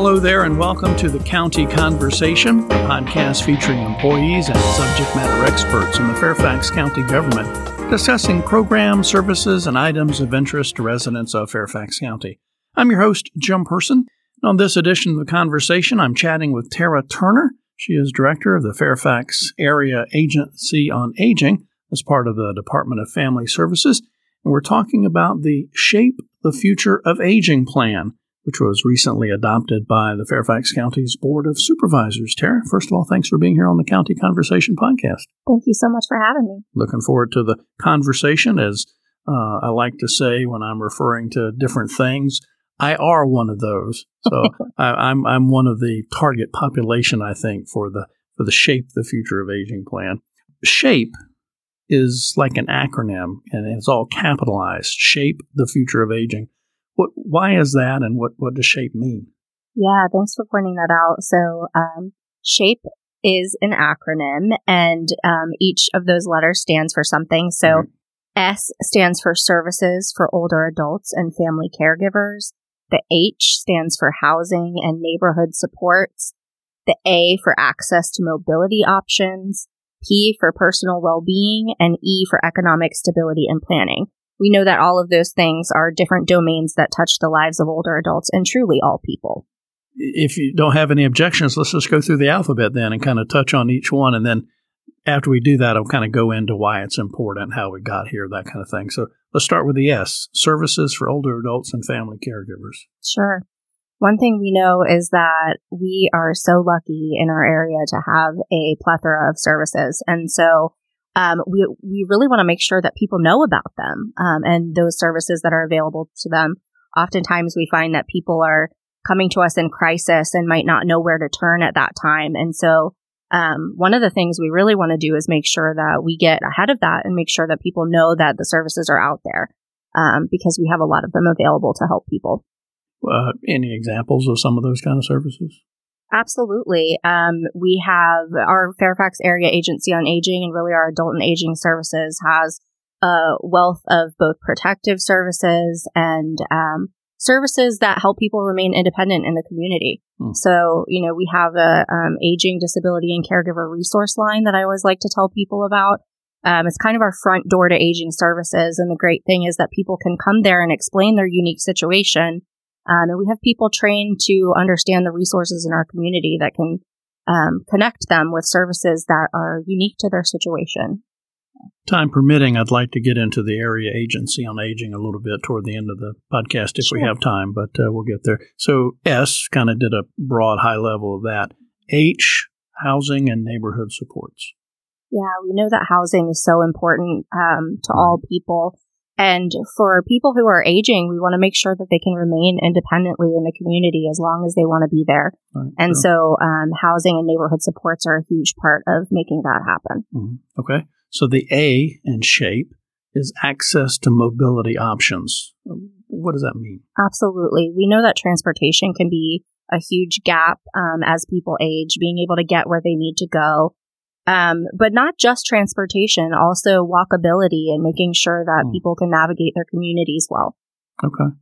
Hello there, and welcome to the County Conversation, a podcast featuring employees and subject matter experts in the Fairfax County government discussing programs, services, and items of interest to residents of Fairfax County. I'm your host, Jim Person. On this edition of the conversation, I'm chatting with Tara Turner. She is director of the Fairfax Area Agency on Aging as part of the Department of Family Services. And we're talking about the Shape the Future of Aging plan which was recently adopted by the Fairfax County's Board of Supervisors. Tara, first of all, thanks for being here on the County Conversation podcast. Thank you so much for having me. Looking forward to the conversation. As uh, I like to say when I'm referring to different things, I are one of those. So I, I'm, I'm one of the target population, I think, for the for the Shape the Future of Aging plan. SHAPE is like an acronym, and it's all capitalized. Shape the Future of Aging. What, why is that, and what, what does SHAPE mean? Yeah, thanks for pointing that out. So, um, SHAPE is an acronym, and um, each of those letters stands for something. So, mm-hmm. S stands for Services for Older Adults and Family Caregivers. The H stands for Housing and Neighborhood Supports. The A for Access to Mobility Options. P for Personal Well-Being, and E for Economic Stability and Planning we know that all of those things are different domains that touch the lives of older adults and truly all people. If you don't have any objections, let's just go through the alphabet then and kind of touch on each one. And then after we do that, I'll kind of go into why it's important, how we got here, that kind of thing. So let's start with the S services for older adults and family caregivers. Sure. One thing we know is that we are so lucky in our area to have a plethora of services. And so um, we we really want to make sure that people know about them um, and those services that are available to them. Oftentimes, we find that people are coming to us in crisis and might not know where to turn at that time, and so. Um, one of the things we really want to do is make sure that we get ahead of that and make sure that people know that the services are out there um, because we have a lot of them available to help people. Uh, any examples of some of those kind of services? Absolutely. Um, we have our Fairfax Area Agency on Aging and really our Adult and Aging Services has a wealth of both protective services and um, services that help people remain independent in the community. Hmm. So, you know, we have a um, aging, disability, and caregiver resource line that I always like to tell people about. Um, it's kind of our front door to aging services. And the great thing is that people can come there and explain their unique situation um, and we have people trained to understand the resources in our community that can um, connect them with services that are unique to their situation. Time permitting, I'd like to get into the area agency on aging a little bit toward the end of the podcast if sure. we have time, but uh, we'll get there. So, S kind of did a broad, high level of that. H, housing and neighborhood supports. Yeah, we know that housing is so important um, to all people. And for people who are aging, we want to make sure that they can remain independently in the community as long as they want to be there. Right, and so, um, housing and neighborhood supports are a huge part of making that happen. Mm-hmm. Okay. So, the A in shape is access to mobility options. What does that mean? Absolutely. We know that transportation can be a huge gap um, as people age, being able to get where they need to go um, but not just transportation, also walkability and making sure that mm. people can navigate their communities well. Okay.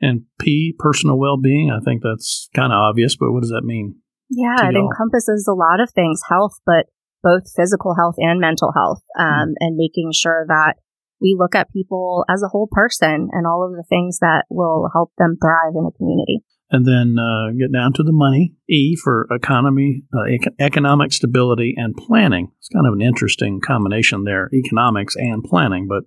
And P, personal well being, I think that's kind of obvious, but what does that mean? Yeah, it y'all? encompasses a lot of things health, but both physical health and mental health, um, mm. and making sure that we look at people as a whole person and all of the things that will help them thrive in a community and then uh, get down to the money. E for economy, uh, ec- economic stability, and planning. It's kind of an interesting combination there, economics and planning. But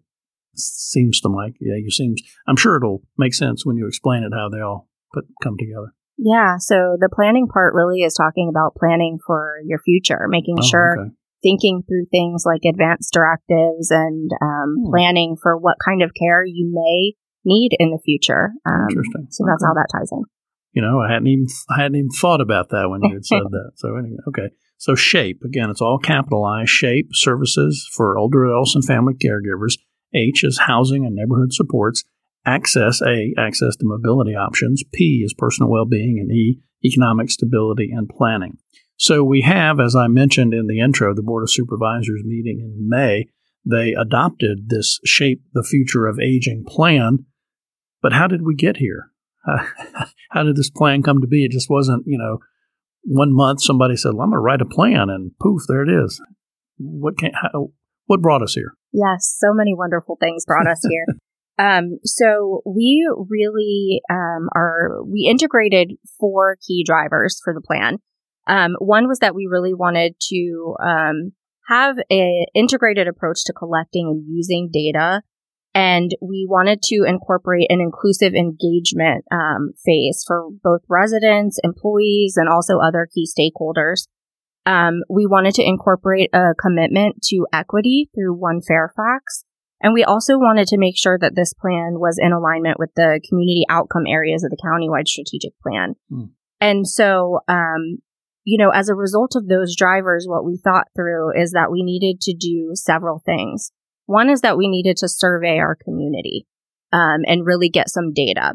seems to like, yeah, you seems. I'm sure it'll make sense when you explain it how they all put come together. Yeah. So the planning part really is talking about planning for your future, making oh, sure. Okay. Thinking through things like advanced directives and um, hmm. planning for what kind of care you may need in the future. Um, Interesting. So that's okay. how that ties in. You know, I hadn't even I hadn't even thought about that when you had said that. So anyway, okay. So shape again, it's all capitalized. Shape services for older adults and family caregivers. H is housing and neighborhood supports. Access A access to mobility options. P is personal well-being, and E economic stability and planning. So we have, as I mentioned in the intro, the Board of Supervisors meeting in May. They adopted this Shape the Future of Aging plan. But how did we get here? how did this plan come to be? It just wasn't, you know, one month somebody said, well, "I'm going to write a plan," and poof, there it is. What can, how, what brought us here? Yes, so many wonderful things brought us here. Um, so we really um, are we integrated four key drivers for the plan. Um, one was that we really wanted to um, have an integrated approach to collecting and using data and we wanted to incorporate an inclusive engagement um, phase for both residents, employees, and also other key stakeholders. Um, we wanted to incorporate a commitment to equity through One Fairfax. And we also wanted to make sure that this plan was in alignment with the community outcome areas of the countywide strategic plan. Mm. And so, um, you know, as a result of those drivers, what we thought through is that we needed to do several things. One is that we needed to survey our community um, and really get some data.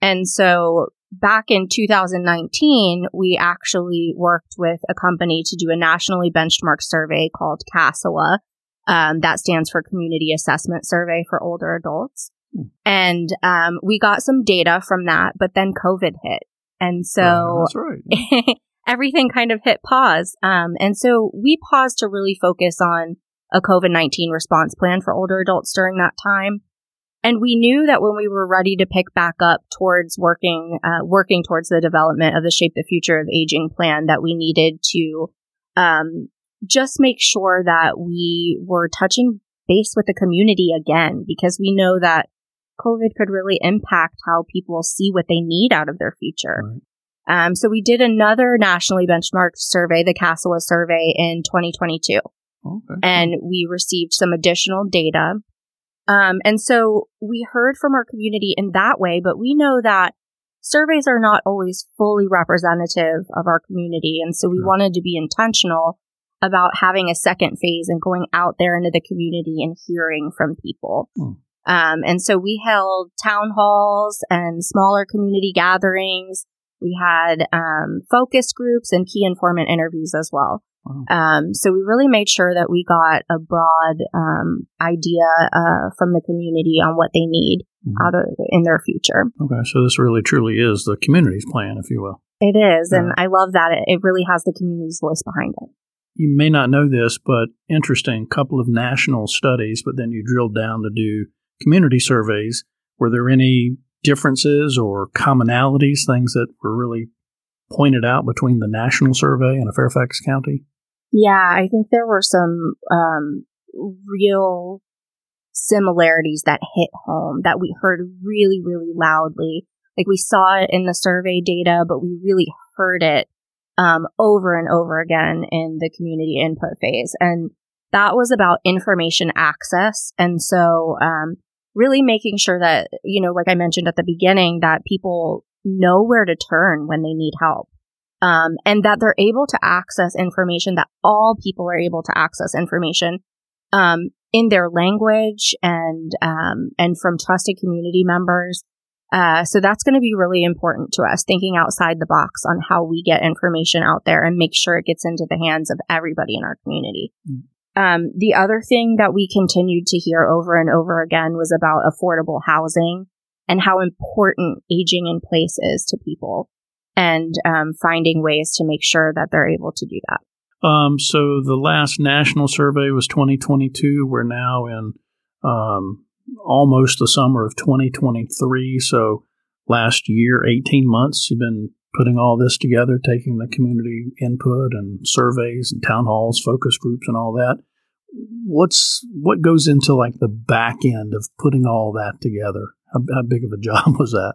And so back in 2019, we actually worked with a company to do a nationally benchmarked survey called CASOA. Um, that stands for Community Assessment Survey for Older Adults. Hmm. And um, we got some data from that, but then COVID hit. And so uh, right. everything kind of hit pause. Um, and so we paused to really focus on a COVID 19 response plan for older adults during that time. And we knew that when we were ready to pick back up towards working, uh, working towards the development of the Shape the Future of Aging plan, that we needed to um, just make sure that we were touching base with the community again, because we know that COVID could really impact how people see what they need out of their future. Right. Um, so we did another nationally benchmarked survey, the CASOA survey in 2022. Okay. And we received some additional data. Um, and so we heard from our community in that way, but we know that surveys are not always fully representative of our community. And so we sure. wanted to be intentional about having a second phase and going out there into the community and hearing from people. Hmm. Um, and so we held town halls and smaller community gatherings. We had um, focus groups and key informant interviews as well. Um, so we really made sure that we got a broad um, idea uh, from the community on what they need mm-hmm. out of in their future. Okay, so this really truly is the community's plan, if you will. It is, and I love that it, it really has the community's voice behind it. You may not know this, but interesting. Couple of national studies, but then you drilled down to do community surveys. Were there any differences or commonalities, things that were really pointed out between the national survey and a Fairfax County? Yeah, I think there were some um, real similarities that hit home that we heard really, really loudly. Like we saw it in the survey data, but we really heard it um, over and over again in the community input phase. And that was about information access. And so, um, really making sure that, you know, like I mentioned at the beginning, that people know where to turn when they need help um, and that they're able to access information that all people are able to access information um, in their language and um, and from trusted community members. Uh, so that's going to be really important to us, thinking outside the box on how we get information out there and make sure it gets into the hands of everybody in our community. Mm. Um, the other thing that we continued to hear over and over again was about affordable housing and how important aging in place is to people and um, finding ways to make sure that they're able to do that. Um, so the last national survey was 2022. We're now in um, almost the summer of 2023. So last year, 18 months, you've been putting all this together, taking the community input and surveys and town halls, focus groups, and all that. What's what goes into like the back end of putting all that together? How, how big of a job was that?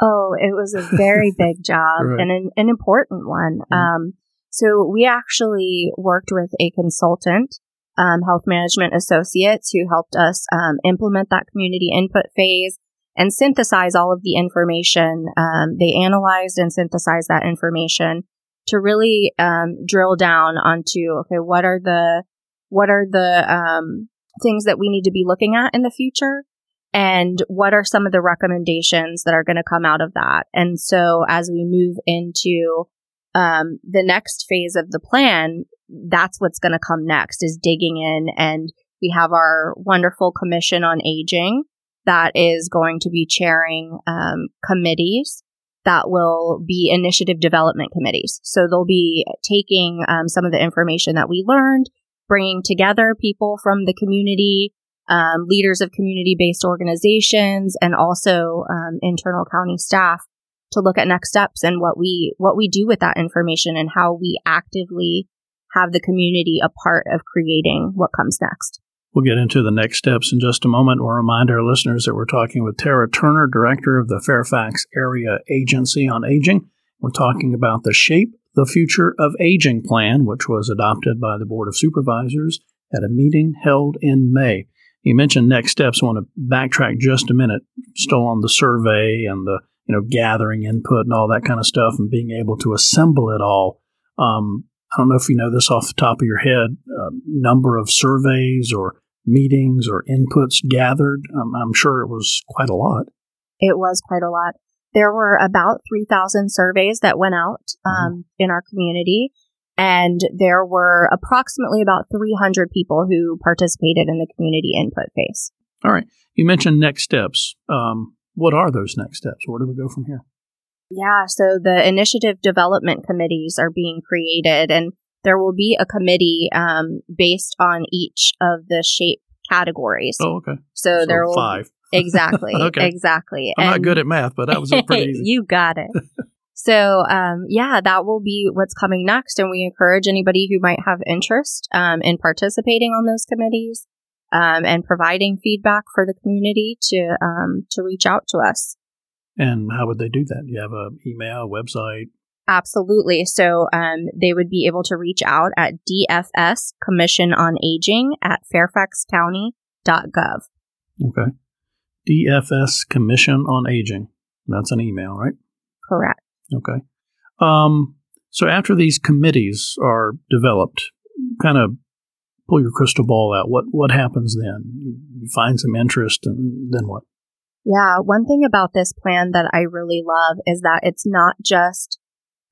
Oh, it was a very big job right. and an, an, important one. Mm-hmm. Um, so we actually worked with a consultant, um, Health Management Associates, who helped us um, implement that community input phase and synthesize all of the information. Um, they analyzed and synthesized that information to really um, drill down onto okay, what are the what are the um, things that we need to be looking at in the future and what are some of the recommendations that are going to come out of that. And so as we move into um, the next phase of the plan, that's what's going to come next is digging in and we have our wonderful commission on aging that is going to be chairing um, committees that will be initiative development committees. So they'll be taking um, some of the information that we learned, bringing together people from the community, um, leaders of community based organizations, and also um, internal county staff to look at next steps and what we what we do with that information and how we actively have the community a part of creating what comes next. We'll get into the next steps in just a moment. We'll remind our listeners that we're talking with Tara Turner, Director of the Fairfax Area Agency on Aging. We're talking about the Shape the Future of Aging plan, which was adopted by the Board of Supervisors at a meeting held in May. You mentioned next steps. I want to backtrack just a minute, still on the survey and the you know gathering input and all that kind of stuff, and being able to assemble it all. Um, I don't know if you know this off the top of your head, uh, number of surveys or meetings or inputs gathered. Um, I'm sure it was quite a lot. It was quite a lot. There were about 3,000 surveys that went out mm-hmm. um, mm-hmm. in our community, and there were approximately about 300 people who participated in the community input phase. All right. You mentioned next steps. Um, what are those next steps? Where do we go from here? Yeah, so the initiative development committees are being created, and there will be a committee um, based on each of the shape categories. Oh, okay. So, so there will five. Exactly. okay. Exactly. I'm and not good at math, but that was pretty easy. you got it. so, um, yeah, that will be what's coming next, and we encourage anybody who might have interest um, in participating on those committees um, and providing feedback for the community to um, to reach out to us. And how would they do that? Do you have an email, website? Absolutely. So um, they would be able to reach out at DFS Commission on Aging at fairfaxcounty.gov. Okay. DFS Commission on Aging. That's an email, right? Correct. Okay. Um, so after these committees are developed, kind of pull your crystal ball out. What what happens then? You find some interest, and then what? Yeah, one thing about this plan that I really love is that it's not just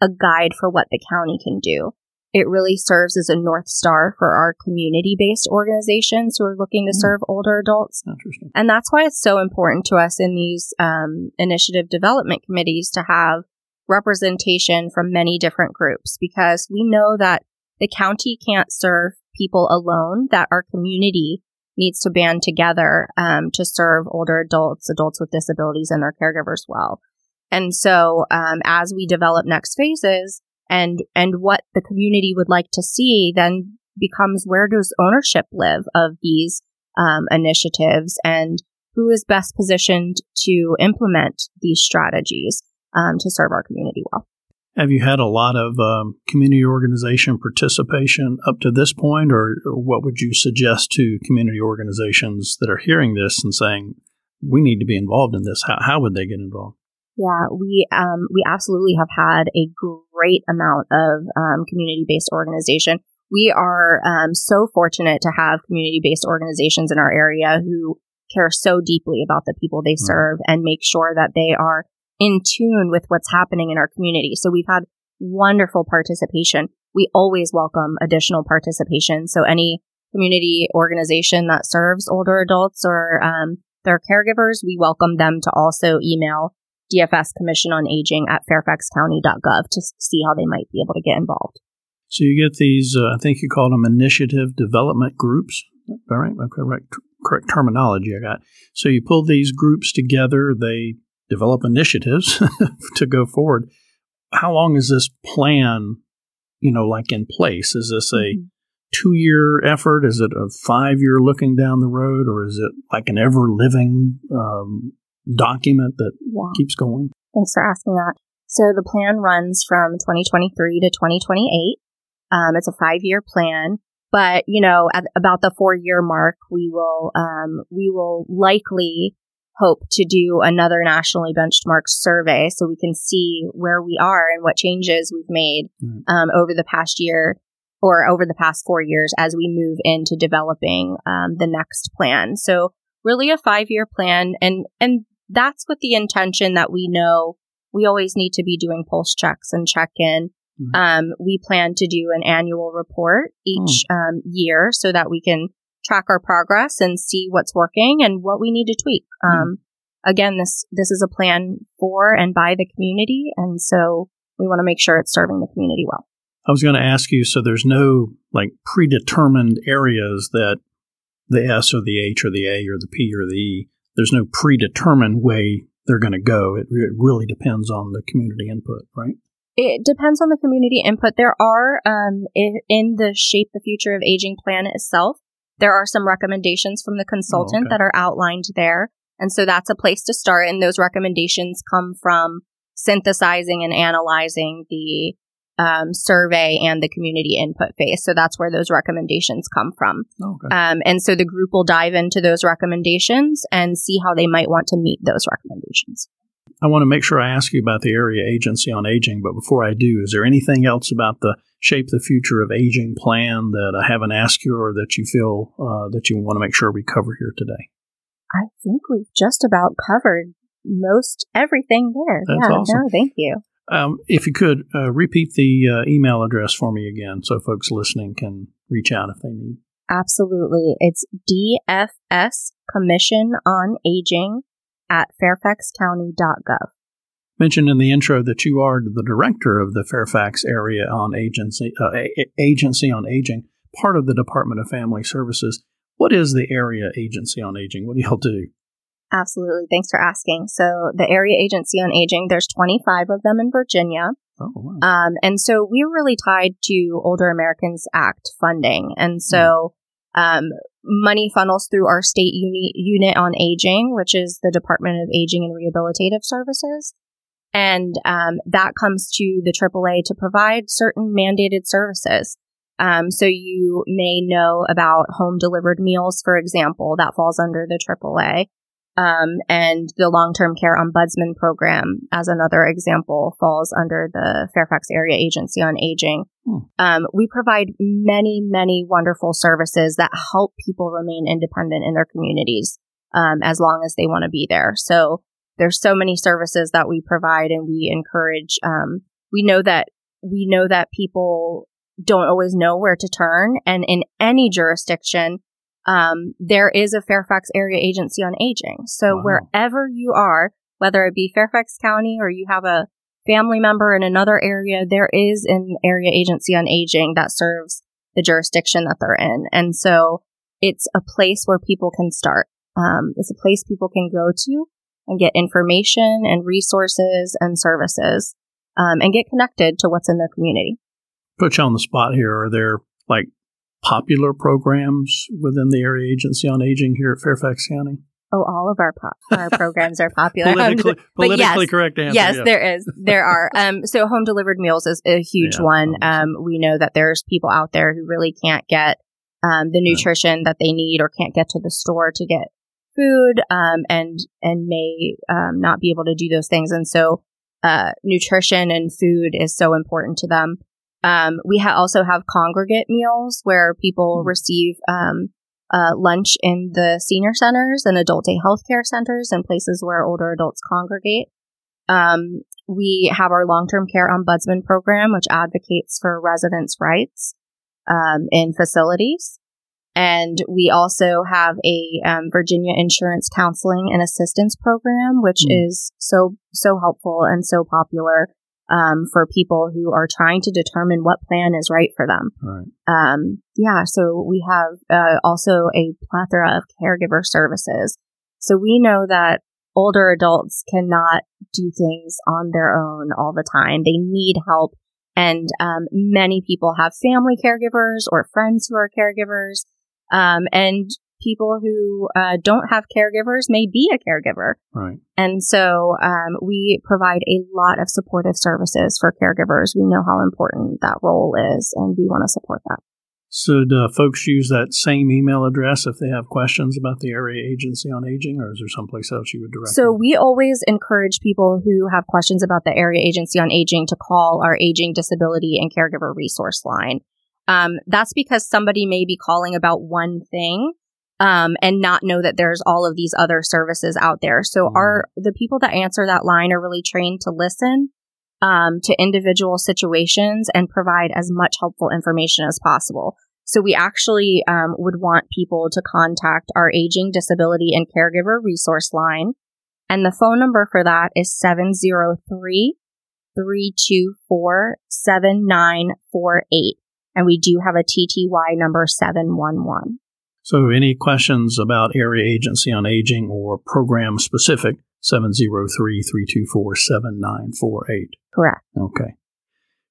a guide for what the county can do. It really serves as a North Star for our community based organizations who are looking to mm. serve older adults. Interesting. And that's why it's so important to us in these um, initiative development committees to have representation from many different groups because we know that the county can't serve people alone, that our community needs to band together um, to serve older adults, adults with disabilities, and their caregivers well. And so, um, as we develop next phases and and what the community would like to see, then becomes where does ownership live of these um, initiatives and who is best positioned to implement these strategies um, to serve our community well. Have you had a lot of um, community organization participation up to this point, or, or, what would you suggest to community organizations that are hearing this and saying, we need to be involved in this? How, how would they get involved? Yeah, we um, we absolutely have had a great amount of um, community based organization. We are um, so fortunate to have community based organizations in our area who care so deeply about the people they serve and make sure that they are in tune with what's happening in our community. So we've had wonderful participation. We always welcome additional participation. So any community organization that serves older adults or um, their caregivers, we welcome them to also email DFS Commission on Aging at fairfaxcounty.gov to see how they might be able to get involved. So you get these, uh, I think you call them initiative development groups. All right, correct, correct terminology I got. So you pull these groups together, they develop initiatives to go forward. How long is this plan, you know, like in place? Is this a mm-hmm. two year effort? Is it a five year looking down the road? Or is it like an ever living um, document that yeah. keeps going? Thanks for asking that. So the plan runs from 2023 to 2028. Um, it's a five year plan, but you know, at about the four year mark, we will, um, we will likely hope to do another nationally benchmarked survey so we can see where we are and what changes we've made mm. um, over the past year or over the past four years as we move into developing um, the next plan. So really a five year plan and and that's with the intention that we know we always need to be doing pulse checks and check in. Mm. Um, we plan to do an annual report each mm. um, year so that we can track our progress and see what's working and what we need to tweak. Mm-hmm. Um, again, this this is a plan for and by the community, and so we want to make sure it's serving the community well. I was going to ask you, so there's no like predetermined areas that the S or the H or the A or the P or the E. There's no predetermined way they're going to go. It, it really depends on the community input, right? It depends on the community input. There are, um, in the Shape the Future of Aging plan itself, there are some recommendations from the consultant oh, okay. that are outlined there. And so that's a place to start. And those recommendations come from synthesizing and analyzing the um, survey and the community input phase. So that's where those recommendations come from. Okay. Um, and so the group will dive into those recommendations and see how they might want to meet those recommendations. I want to make sure I ask you about the Area Agency on Aging, but before I do, is there anything else about the Shape the Future of Aging plan that I haven't asked you or that you feel uh, that you want to make sure we cover here today? I think we've just about covered most everything there. That's yeah, awesome. No, thank you. Um, if you could uh, repeat the uh, email address for me again so folks listening can reach out if they need. Absolutely. It's DFS Commission on Aging at fairfaxcounty.gov. Mentioned in the intro that you are the director of the Fairfax Area on Agency, uh, Agency on Aging, part of the Department of Family Services. What is the Area Agency on Aging? What do y'all do? Absolutely. Thanks for asking. So the Area Agency on Aging, there's 25 of them in Virginia. Oh, wow. Um, and so we're really tied to Older Americans Act funding. And so um, money funnels through our state uni- unit on aging, which is the Department of Aging and Rehabilitative Services. And um, that comes to the AAA to provide certain mandated services. Um, so you may know about home delivered meals, for example, that falls under the AAA. Um, and the long term care ombudsman program, as another example, falls under the Fairfax Area Agency on Aging. Hmm. Um, we provide many, many wonderful services that help people remain independent in their communities um, as long as they want to be there. So there's so many services that we provide, and we encourage. Um, we know that we know that people don't always know where to turn, and in any jurisdiction, um, there is a Fairfax Area Agency on Aging. So wow. wherever you are, whether it be Fairfax County or you have a family member in another area, there is an area agency on aging that serves the jurisdiction that they're in. And so it's a place where people can start. Um, it's a place people can go to and get information and resources and services um, and get connected to what's in their community. Put you on the spot here. Are there like popular programs within the Area Agency on Aging here at Fairfax County? Oh, all of our po- our programs are popular. politically, politically yes, correct answer. Yes, there is. There are. Um, so home delivered meals is a huge yeah, one. Um, we know that there's people out there who really can't get um, the nutrition yeah. that they need or can't get to the store to get food um, and and may um, not be able to do those things. And so uh, nutrition and food is so important to them. Um, we ha- also have congregate meals where people mm-hmm. receive um, uh, lunch in the senior centers and adult day healthcare centers and places where older adults congregate. Um, we have our long term care ombudsman program, which advocates for residents' rights um, in facilities. And we also have a um, Virginia Insurance Counseling and Assistance Program, which mm. is so so helpful and so popular um, for people who are trying to determine what plan is right for them. Right. Um, yeah, so we have uh, also a plethora of caregiver services. So we know that older adults cannot do things on their own all the time. They need help. And um, many people have family caregivers or friends who are caregivers. Um, and people who uh, don't have caregivers may be a caregiver. Right. And so um, we provide a lot of supportive services for caregivers. We know how important that role is, and we want to support that. So, do folks use that same email address if they have questions about the Area Agency on Aging, or is there someplace else you would direct? So, them? we always encourage people who have questions about the Area Agency on Aging to call our Aging, Disability, and Caregiver Resource Line. Um, that's because somebody may be calling about one thing um, and not know that there's all of these other services out there. So mm. our the people that answer that line are really trained to listen um, to individual situations and provide as much helpful information as possible. So we actually um, would want people to contact our Aging, Disability, and Caregiver Resource Line. And the phone number for that is 703 324 7948. And we do have a TTY number 711. So, any questions about Area Agency on Aging or program specific, 703 324 7948. Correct. Okay.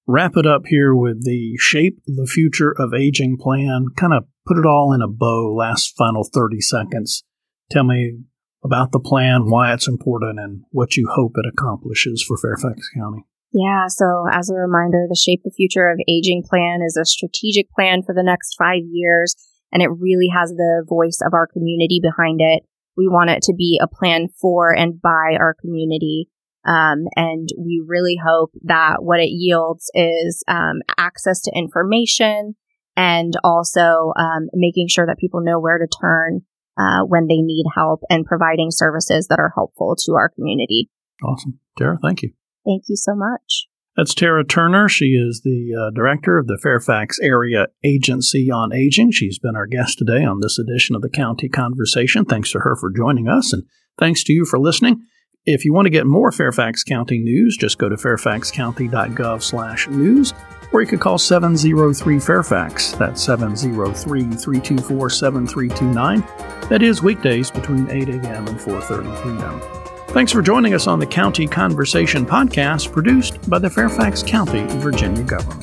Wrap it up here with the Shape the Future of Aging plan. Kind of put it all in a bow, last final 30 seconds. Tell me about the plan, why it's important, and what you hope it accomplishes for Fairfax County. Yeah, so as a reminder, the Shape the Future of Aging plan is a strategic plan for the next five years, and it really has the voice of our community behind it. We want it to be a plan for and by our community. Um, and we really hope that what it yields is um, access to information and also um, making sure that people know where to turn uh, when they need help and providing services that are helpful to our community. Awesome. Tara, thank you. Thank you so much. That's Tara Turner. She is the uh, director of the Fairfax Area Agency on Aging. She's been our guest today on this edition of the County Conversation. Thanks to her for joining us, and thanks to you for listening. If you want to get more Fairfax County news, just go to fairfaxcounty.gov/news, or you could call 703 Fairfax. That's 703-324-7329. That is weekdays between 8 a.m. and 4:30 p.m. Thanks for joining us on the County Conversation podcast produced by the Fairfax County, Virginia government.